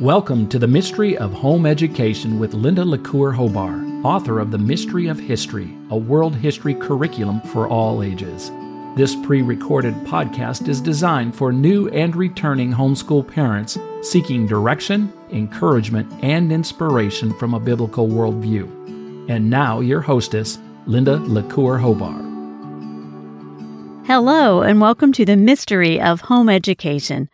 Welcome to the Mystery of Home Education with Linda LaCour Hobar, author of The Mystery of History, a world history curriculum for all ages. This pre recorded podcast is designed for new and returning homeschool parents seeking direction, encouragement, and inspiration from a biblical worldview. And now, your hostess, Linda LaCour Hobar. Hello, and welcome to the Mystery of Home Education.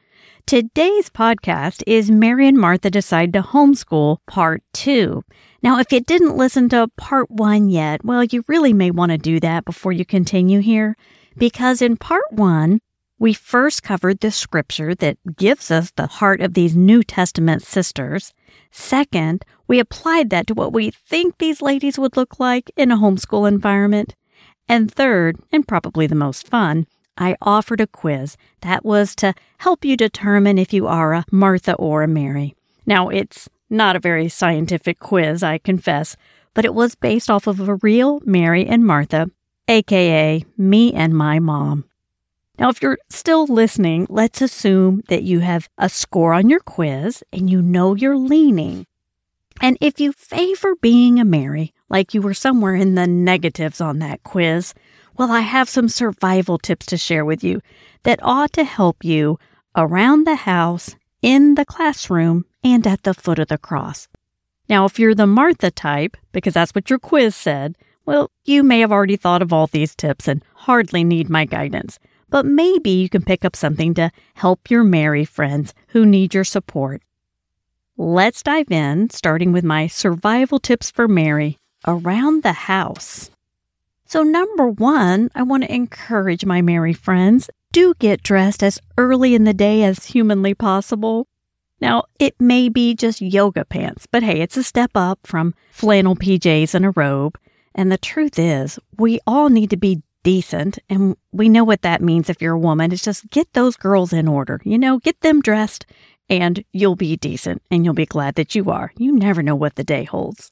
Today's podcast is Mary and Martha Decide to Homeschool Part 2. Now, if you didn't listen to Part 1 yet, well, you really may want to do that before you continue here, because in Part 1, we first covered the scripture that gives us the heart of these New Testament sisters. Second, we applied that to what we think these ladies would look like in a homeschool environment. And third, and probably the most fun, I offered a quiz that was to help you determine if you are a Martha or a Mary. Now, it's not a very scientific quiz, I confess, but it was based off of a real Mary and Martha, aka me and my mom. Now, if you're still listening, let's assume that you have a score on your quiz and you know you're leaning. And if you favor being a Mary, like you were somewhere in the negatives on that quiz, well, I have some survival tips to share with you that ought to help you around the house, in the classroom, and at the foot of the cross. Now, if you're the Martha type, because that's what your quiz said, well, you may have already thought of all these tips and hardly need my guidance. But maybe you can pick up something to help your Mary friends who need your support. Let's dive in, starting with my survival tips for Mary around the house. So, number one, I want to encourage my Mary friends do get dressed as early in the day as humanly possible. Now, it may be just yoga pants, but hey, it's a step up from flannel PJs and a robe. And the truth is, we all need to be decent, and we know what that means if you're a woman. It's just get those girls in order, you know, get them dressed, and you'll be decent, and you'll be glad that you are. You never know what the day holds.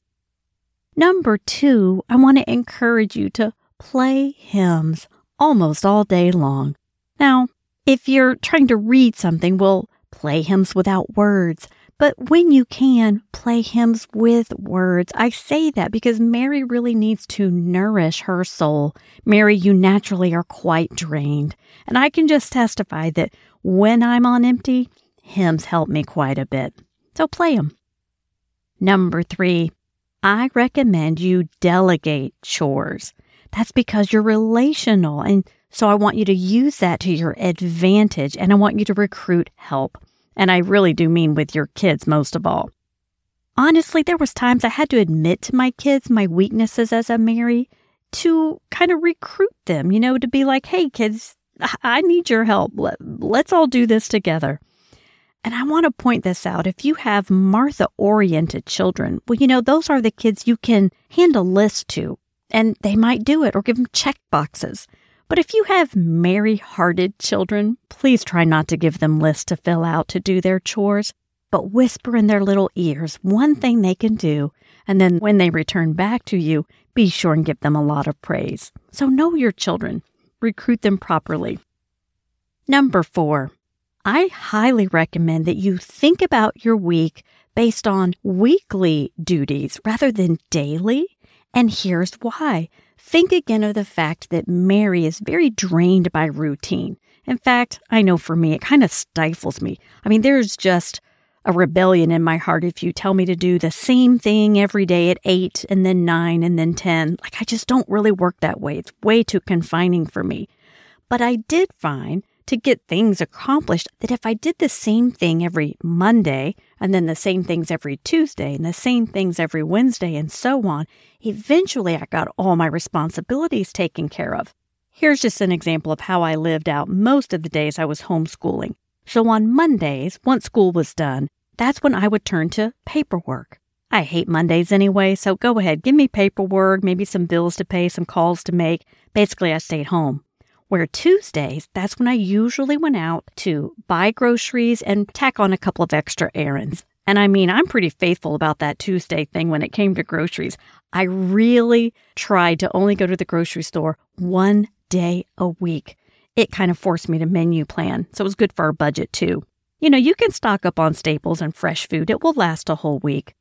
Number two, I want to encourage you to play hymns almost all day long. Now, if you're trying to read something, we'll play hymns without words. But when you can, play hymns with words. I say that because Mary really needs to nourish her soul. Mary, you naturally are quite drained. And I can just testify that when I'm on empty, hymns help me quite a bit. So play them. Number three, I recommend you delegate chores. That's because you're relational. And so I want you to use that to your advantage and I want you to recruit help. And I really do mean with your kids most of all. Honestly, there was times I had to admit to my kids my weaknesses as a Mary to kind of recruit them, you know, to be like, hey, kids, I need your help. Let's all do this together. And I want to point this out. If you have Martha oriented children, well, you know, those are the kids you can hand a list to and they might do it or give them check boxes. But if you have Mary hearted children, please try not to give them lists to fill out to do their chores, but whisper in their little ears one thing they can do. And then when they return back to you, be sure and give them a lot of praise. So know your children, recruit them properly. Number four, I highly recommend that you think about your week based on weekly duties rather than daily. And here's why. Think again of the fact that Mary is very drained by routine. In fact, I know for me, it kind of stifles me. I mean, there's just a rebellion in my heart if you tell me to do the same thing every day at 8 and then 9 and then 10. Like, I just don't really work that way. It's way too confining for me. But I did find to get things accomplished that if I did the same thing every Monday and then the same things every Tuesday and the same things every Wednesday and so on, eventually I got all my responsibilities taken care of. Here's just an example of how I lived out most of the days I was homeschooling. So on Mondays, once school was done, that's when I would turn to paperwork. I hate Mondays anyway, so go ahead, give me paperwork, maybe some bills to pay, some calls to make. Basically, I stayed home. Where Tuesdays, that's when I usually went out to buy groceries and tack on a couple of extra errands. And I mean, I'm pretty faithful about that Tuesday thing when it came to groceries. I really tried to only go to the grocery store one day a week. It kind of forced me to menu plan, so it was good for our budget too. You know, you can stock up on staples and fresh food, it will last a whole week.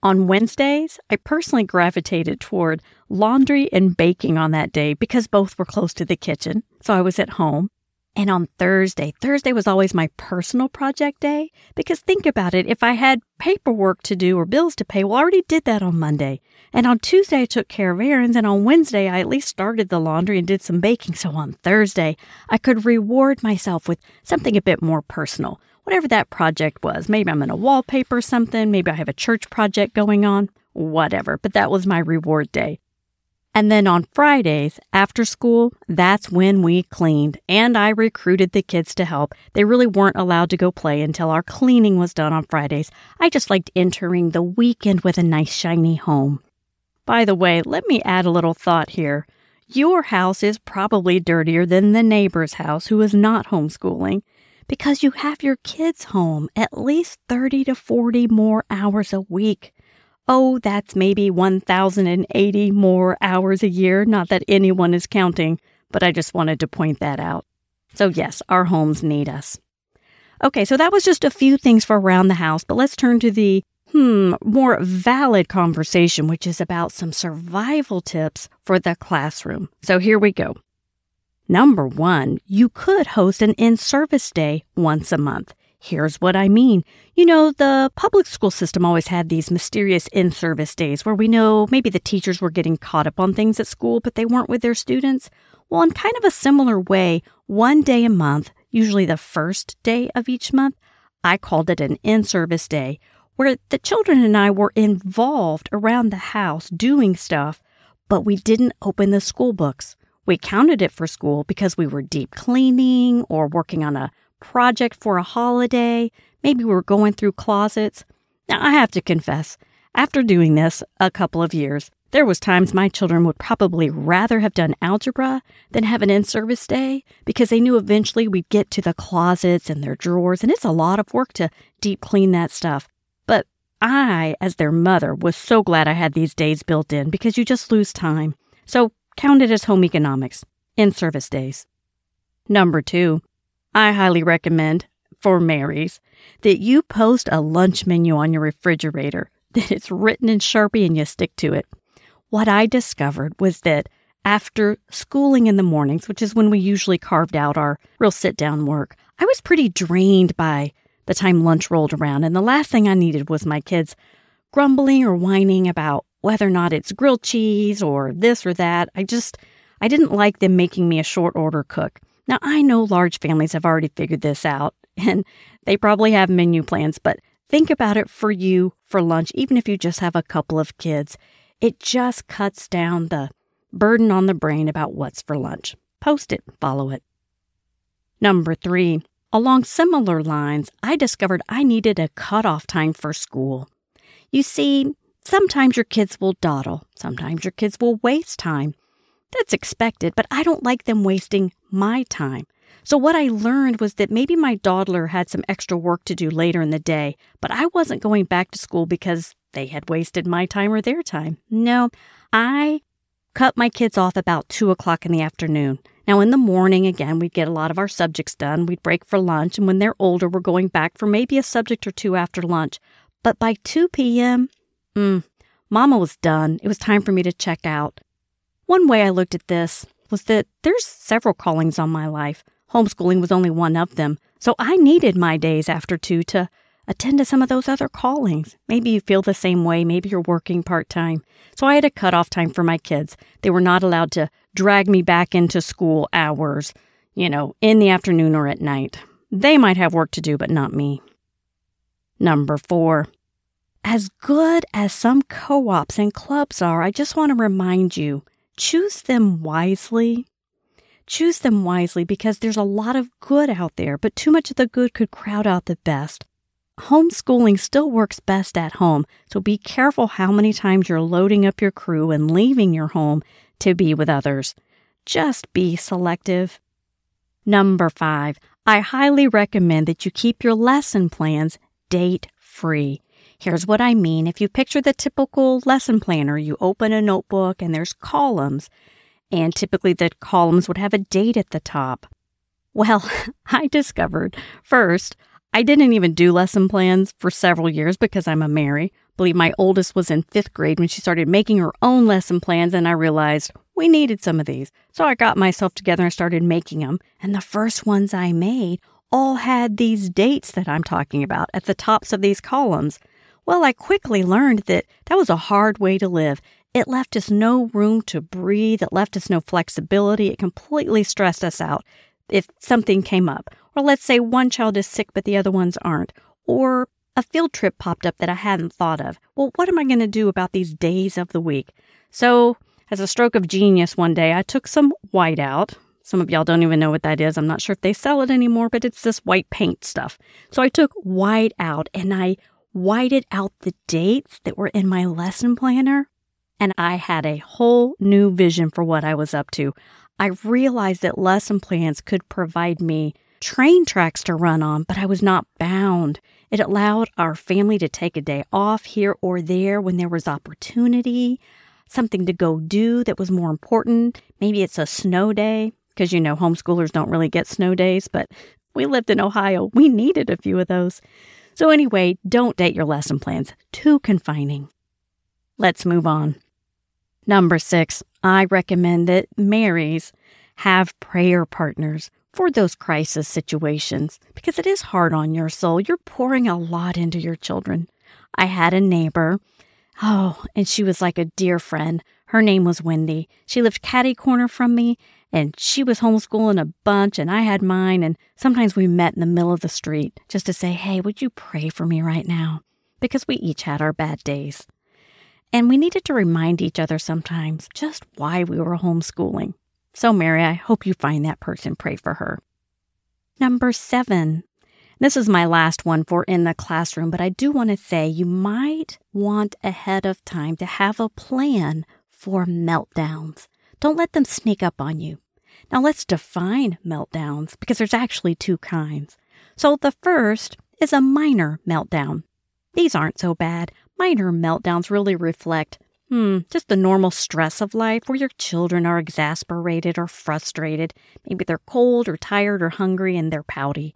On Wednesdays, I personally gravitated toward laundry and baking on that day because both were close to the kitchen, so I was at home. And on Thursday, Thursday was always my personal project day because think about it. If I had paperwork to do or bills to pay, well, I already did that on Monday. And on Tuesday, I took care of errands. And on Wednesday, I at least started the laundry and did some baking. So on Thursday, I could reward myself with something a bit more personal, whatever that project was. Maybe I'm going to wallpaper something. Maybe I have a church project going on, whatever. But that was my reward day. And then on Fridays, after school, that's when we cleaned, and I recruited the kids to help. They really weren't allowed to go play until our cleaning was done on Fridays. I just liked entering the weekend with a nice, shiny home. By the way, let me add a little thought here. Your house is probably dirtier than the neighbor's house who is not homeschooling because you have your kids home at least 30 to 40 more hours a week. Oh, that's maybe 1,080 more hours a year. Not that anyone is counting, but I just wanted to point that out. So, yes, our homes need us. Okay, so that was just a few things for around the house, but let's turn to the hmm, more valid conversation, which is about some survival tips for the classroom. So here we go. Number one, you could host an in service day once a month. Here's what I mean. You know, the public school system always had these mysterious in service days where we know maybe the teachers were getting caught up on things at school, but they weren't with their students. Well, in kind of a similar way, one day a month, usually the first day of each month, I called it an in service day where the children and I were involved around the house doing stuff, but we didn't open the school books. We counted it for school because we were deep cleaning or working on a project for a holiday. Maybe we're going through closets. Now, I have to confess, after doing this a couple of years, there was times my children would probably rather have done algebra than have an in-service day because they knew eventually we'd get to the closets and their drawers and it's a lot of work to deep clean that stuff. But I, as their mother, was so glad I had these days built in because you just lose time. So count it as home economics, in-service days. Number two, I highly recommend for Mary's that you post a lunch menu on your refrigerator, that it's written in Sharpie and you stick to it. What I discovered was that after schooling in the mornings, which is when we usually carved out our real sit down work, I was pretty drained by the time lunch rolled around. And the last thing I needed was my kids grumbling or whining about whether or not it's grilled cheese or this or that. I just, I didn't like them making me a short order cook. Now, I know large families have already figured this out and they probably have menu plans, but think about it for you for lunch, even if you just have a couple of kids. It just cuts down the burden on the brain about what's for lunch. Post it, follow it. Number three, along similar lines, I discovered I needed a cutoff time for school. You see, sometimes your kids will dawdle, sometimes your kids will waste time. That's expected, but I don't like them wasting my time. So, what I learned was that maybe my dawdler had some extra work to do later in the day, but I wasn't going back to school because they had wasted my time or their time. No, I cut my kids off about two o'clock in the afternoon. Now, in the morning, again, we'd get a lot of our subjects done. We'd break for lunch, and when they're older, we're going back for maybe a subject or two after lunch. But by 2 p.m., mm, Mama was done. It was time for me to check out. One way I looked at this was that there's several callings on my life. Homeschooling was only one of them. So I needed my days after two to attend to some of those other callings. Maybe you feel the same way. Maybe you're working part time. So I had a cutoff time for my kids. They were not allowed to drag me back into school hours, you know, in the afternoon or at night. They might have work to do, but not me. Number four. As good as some co ops and clubs are, I just want to remind you choose them wisely. Choose them wisely because there's a lot of good out there, but too much of the good could crowd out the best. Homeschooling still works best at home, so be careful how many times you're loading up your crew and leaving your home to be with others. Just be selective. Number five, I highly recommend that you keep your lesson plans date free. Here's what I mean. If you picture the typical lesson planner, you open a notebook and there's columns, and typically the columns would have a date at the top. Well, I discovered first, I didn't even do lesson plans for several years because I'm a Mary. I believe my oldest was in fifth grade when she started making her own lesson plans, and I realized we needed some of these. So I got myself together and started making them. And the first ones I made all had these dates that I'm talking about at the tops of these columns. Well, I quickly learned that that was a hard way to live. It left us no room to breathe. It left us no flexibility. It completely stressed us out if something came up. Or let's say one child is sick, but the other ones aren't. Or a field trip popped up that I hadn't thought of. Well, what am I going to do about these days of the week? So, as a stroke of genius one day, I took some whiteout. Some of y'all don't even know what that is. I'm not sure if they sell it anymore, but it's this white paint stuff. So I took white out and I whited out the dates that were in my lesson planner. And I had a whole new vision for what I was up to. I realized that lesson plans could provide me train tracks to run on, but I was not bound. It allowed our family to take a day off here or there when there was opportunity, something to go do that was more important. Maybe it's a snow day because you know homeschoolers don't really get snow days, but we lived in Ohio. We needed a few of those. So, anyway, don't date your lesson plans. Too confining. Let's move on. Number six, I recommend that Marys have prayer partners for those crisis situations because it is hard on your soul. You're pouring a lot into your children. I had a neighbor. Oh, and she was like a dear friend. Her name was Wendy. She lived catty corner from me, and she was homeschooling a bunch and I had mine and sometimes we met in the middle of the street just to say, "Hey, would you pray for me right now?" because we each had our bad days. And we needed to remind each other sometimes just why we were homeschooling. So, Mary, I hope you find that person, pray for her. Number seven. This is my last one for in the classroom, but I do want to say you might want ahead of time to have a plan for meltdowns. Don't let them sneak up on you. Now let's define meltdowns because there's actually two kinds. So the first is a minor meltdown. These aren't so bad. Minor meltdowns really reflect, hmm, just the normal stress of life where your children are exasperated or frustrated. Maybe they're cold or tired or hungry and they're pouty.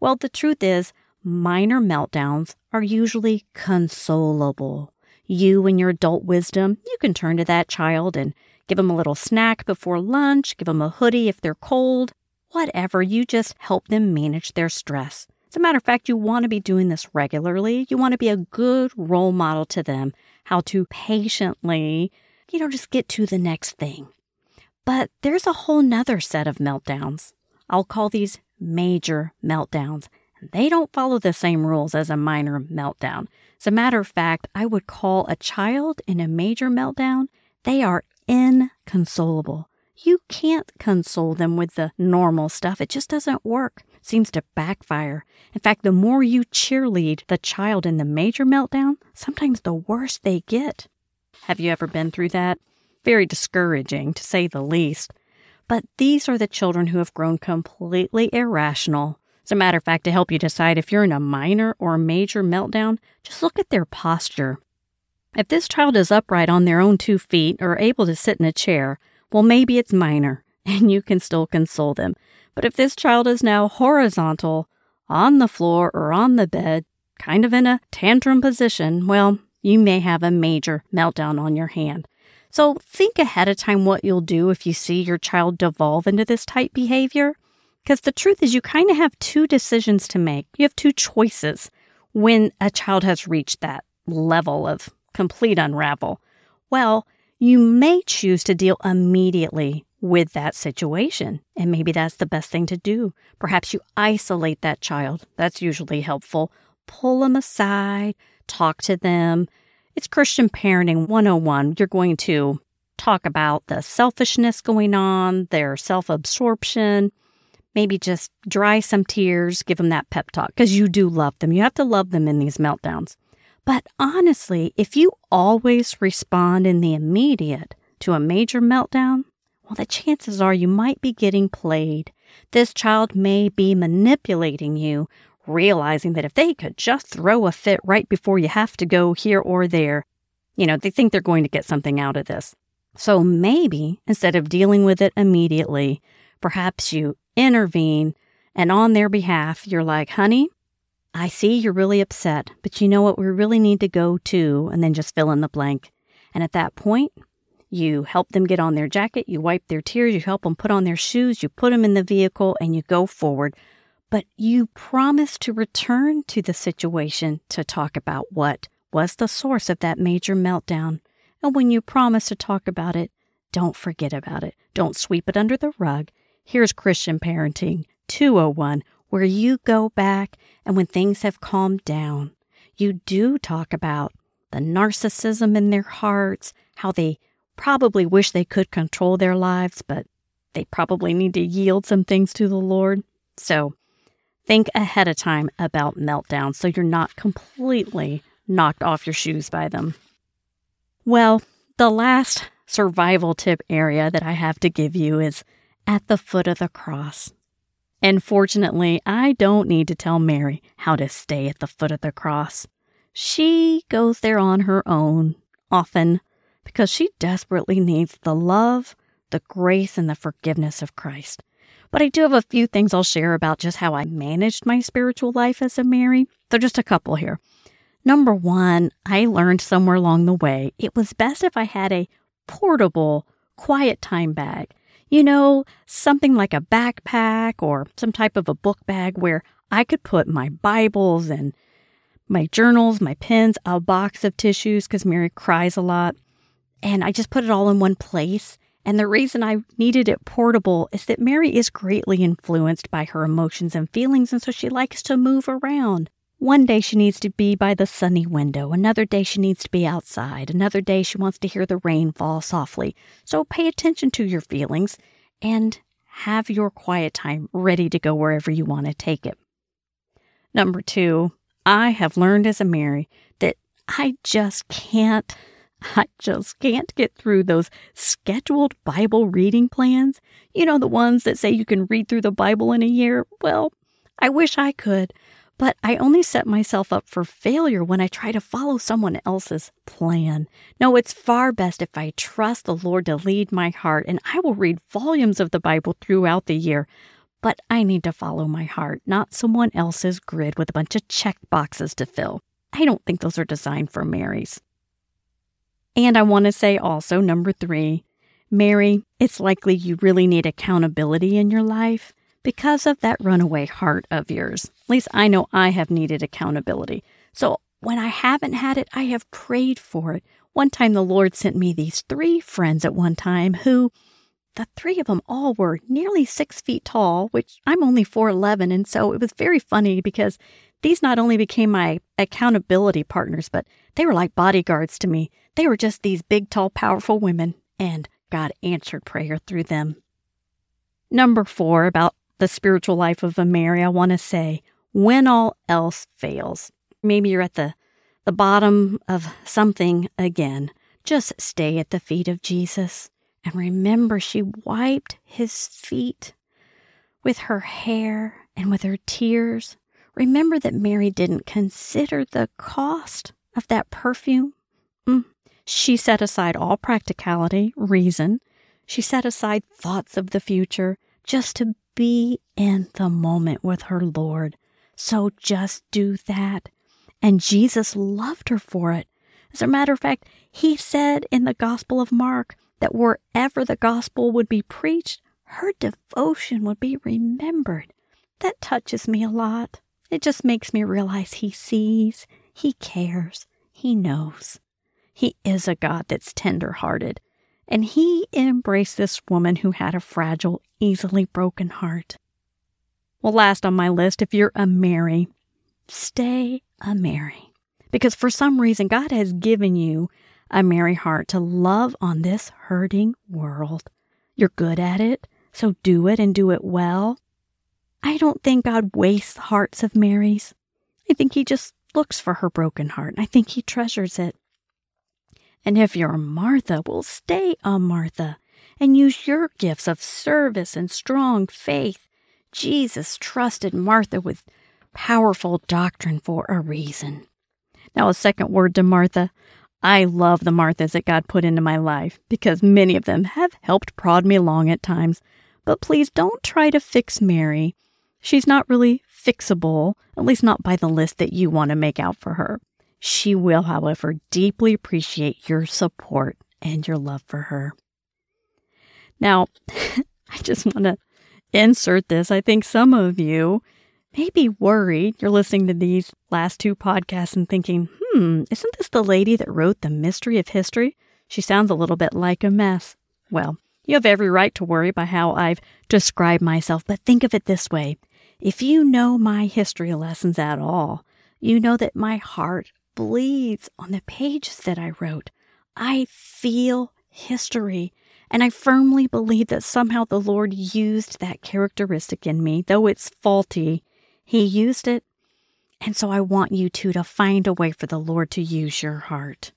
Well, the truth is, minor meltdowns are usually consolable. You and your adult wisdom, you can turn to that child and Give them a little snack before lunch, give them a hoodie if they're cold, whatever. You just help them manage their stress. As a matter of fact, you want to be doing this regularly. You want to be a good role model to them, how to patiently, you know, just get to the next thing. But there's a whole nother set of meltdowns. I'll call these major meltdowns. They don't follow the same rules as a minor meltdown. As a matter of fact, I would call a child in a major meltdown, they are inconsolable. You can't console them with the normal stuff. It just doesn't work. It seems to backfire. In fact, the more you cheerlead the child in the major meltdown, sometimes the worse they get. Have you ever been through that? Very discouraging, to say the least. But these are the children who have grown completely irrational. As a matter of fact, to help you decide if you're in a minor or major meltdown, just look at their posture. If this child is upright on their own two feet or able to sit in a chair, well, maybe it's minor and you can still console them. But if this child is now horizontal, on the floor or on the bed, kind of in a tantrum position, well, you may have a major meltdown on your hand. So think ahead of time what you'll do if you see your child devolve into this type behavior. Because the truth is, you kind of have two decisions to make. You have two choices when a child has reached that level of complete unravel? Well, you may choose to deal immediately with that situation. And maybe that's the best thing to do. Perhaps you isolate that child. That's usually helpful. Pull them aside, talk to them. It's Christian Parenting 101. You're going to talk about the selfishness going on, their self absorption. Maybe just dry some tears, give them that pep talk because you do love them. You have to love them in these meltdowns. But honestly, if you always respond in the immediate to a major meltdown, well, the chances are you might be getting played. This child may be manipulating you, realizing that if they could just throw a fit right before you have to go here or there, you know, they think they're going to get something out of this. So maybe instead of dealing with it immediately, perhaps you intervene and on their behalf, you're like, honey, I see you're really upset, but you know what? We really need to go to, and then just fill in the blank. And at that point, you help them get on their jacket, you wipe their tears, you help them put on their shoes, you put them in the vehicle, and you go forward. But you promise to return to the situation to talk about what was the source of that major meltdown. And when you promise to talk about it, don't forget about it. Don't sweep it under the rug. Here's Christian Parenting 201, where you go back and when things have calmed down, you do talk about the narcissism in their hearts, how they probably wish they could control their lives, but they probably need to yield some things to the Lord. So think ahead of time about meltdowns so you're not completely knocked off your shoes by them. Well, the last survival tip area that I have to give you is at the foot of the cross. And fortunately, I don't need to tell Mary how to stay at the foot of the cross. She goes there on her own, often because she desperately needs the love, the grace, and the forgiveness of Christ. But I do have a few things I'll share about just how I managed my spiritual life as a Mary. So, just a couple here. Number one, I learned somewhere along the way it was best if I had a portable, quiet time bag. You know, something like a backpack or some type of a book bag where I could put my Bibles and my journals, my pens, a box of tissues because Mary cries a lot, and I just put it all in one place. And the reason I needed it portable is that Mary is greatly influenced by her emotions and feelings, and so she likes to move around. One day she needs to be by the sunny window, another day she needs to be outside, another day she wants to hear the rain fall softly. So pay attention to your feelings and have your quiet time ready to go wherever you want to take it. Number two, I have learned as a Mary that I just can't I just can't get through those scheduled Bible reading plans. You know, the ones that say you can read through the Bible in a year? Well, I wish I could, but I only set myself up for failure when I try to follow someone else's plan. No, it's far best if I trust the Lord to lead my heart, and I will read volumes of the Bible throughout the year. But I need to follow my heart, not someone else's grid with a bunch of check boxes to fill. I don't think those are designed for Marys. And I want to say also, number three, Mary, it's likely you really need accountability in your life because of that runaway heart of yours. At least I know I have needed accountability. So when I haven't had it, I have prayed for it. One time the Lord sent me these three friends at one time who, the three of them all were nearly six feet tall, which I'm only 4'11. And so it was very funny because these not only became my accountability partners, but they were like bodyguards to me. They were just these big, tall, powerful women, and God answered prayer through them. Number four, about the spiritual life of a Mary, I want to say, when all else fails, maybe you're at the, the bottom of something again, just stay at the feet of Jesus. And remember, she wiped his feet with her hair and with her tears. Remember that Mary didn't consider the cost of that perfume. Mm. She set aside all practicality, reason. She set aside thoughts of the future just to be in the moment with her Lord. So just do that. And Jesus loved her for it. As a matter of fact, he said in the Gospel of Mark that wherever the gospel would be preached, her devotion would be remembered. That touches me a lot. It just makes me realize he sees, he cares, he knows. He is a God that's tender hearted. And he embraced this woman who had a fragile, easily broken heart. Well, last on my list, if you're a Mary, stay a Mary. Because for some reason, God has given you a Mary heart to love on this hurting world. You're good at it, so do it and do it well. I don't think God wastes the hearts of Marys. I think He just looks for her broken heart. and I think He treasures it. And if you're Martha, well, stay a Martha and use your gifts of service and strong faith. Jesus trusted Martha with powerful doctrine for a reason. Now, a second word to Martha. I love the Marthas that God put into my life because many of them have helped prod me along at times. But please don't try to fix Mary She's not really fixable, at least not by the list that you want to make out for her. She will, however, deeply appreciate your support and your love for her. Now, I just want to insert this. I think some of you may be worried. You're listening to these last two podcasts and thinking, hmm, isn't this the lady that wrote The Mystery of History? She sounds a little bit like a mess. Well, you have every right to worry by how I've described myself, but think of it this way. If you know my history lessons at all, you know that my heart bleeds on the pages that I wrote. I feel history. And I firmly believe that somehow the Lord used that characteristic in me, though it's faulty. He used it. And so I want you two to find a way for the Lord to use your heart.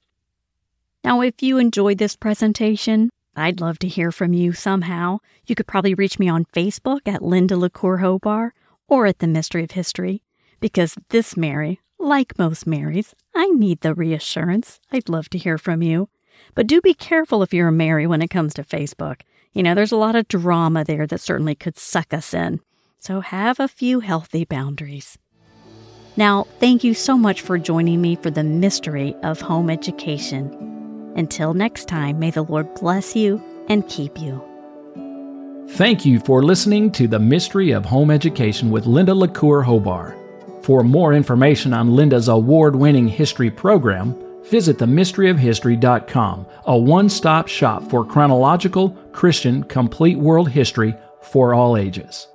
Now, if you enjoyed this presentation, I'd love to hear from you somehow. You could probably reach me on Facebook at Linda LaCour Hobar or at The Mystery of History, because this Mary, like most Marys, I need the reassurance. I'd love to hear from you. But do be careful if you're a Mary when it comes to Facebook. You know, there's a lot of drama there that certainly could suck us in. So have a few healthy boundaries. Now, thank you so much for joining me for the mystery of home education. Until next time, may the Lord bless you and keep you. Thank you for listening to The Mystery of Home Education with Linda LaCour Hobar. For more information on Linda's award winning history program, visit themysteryofhistory.com, a one stop shop for chronological, Christian, complete world history for all ages.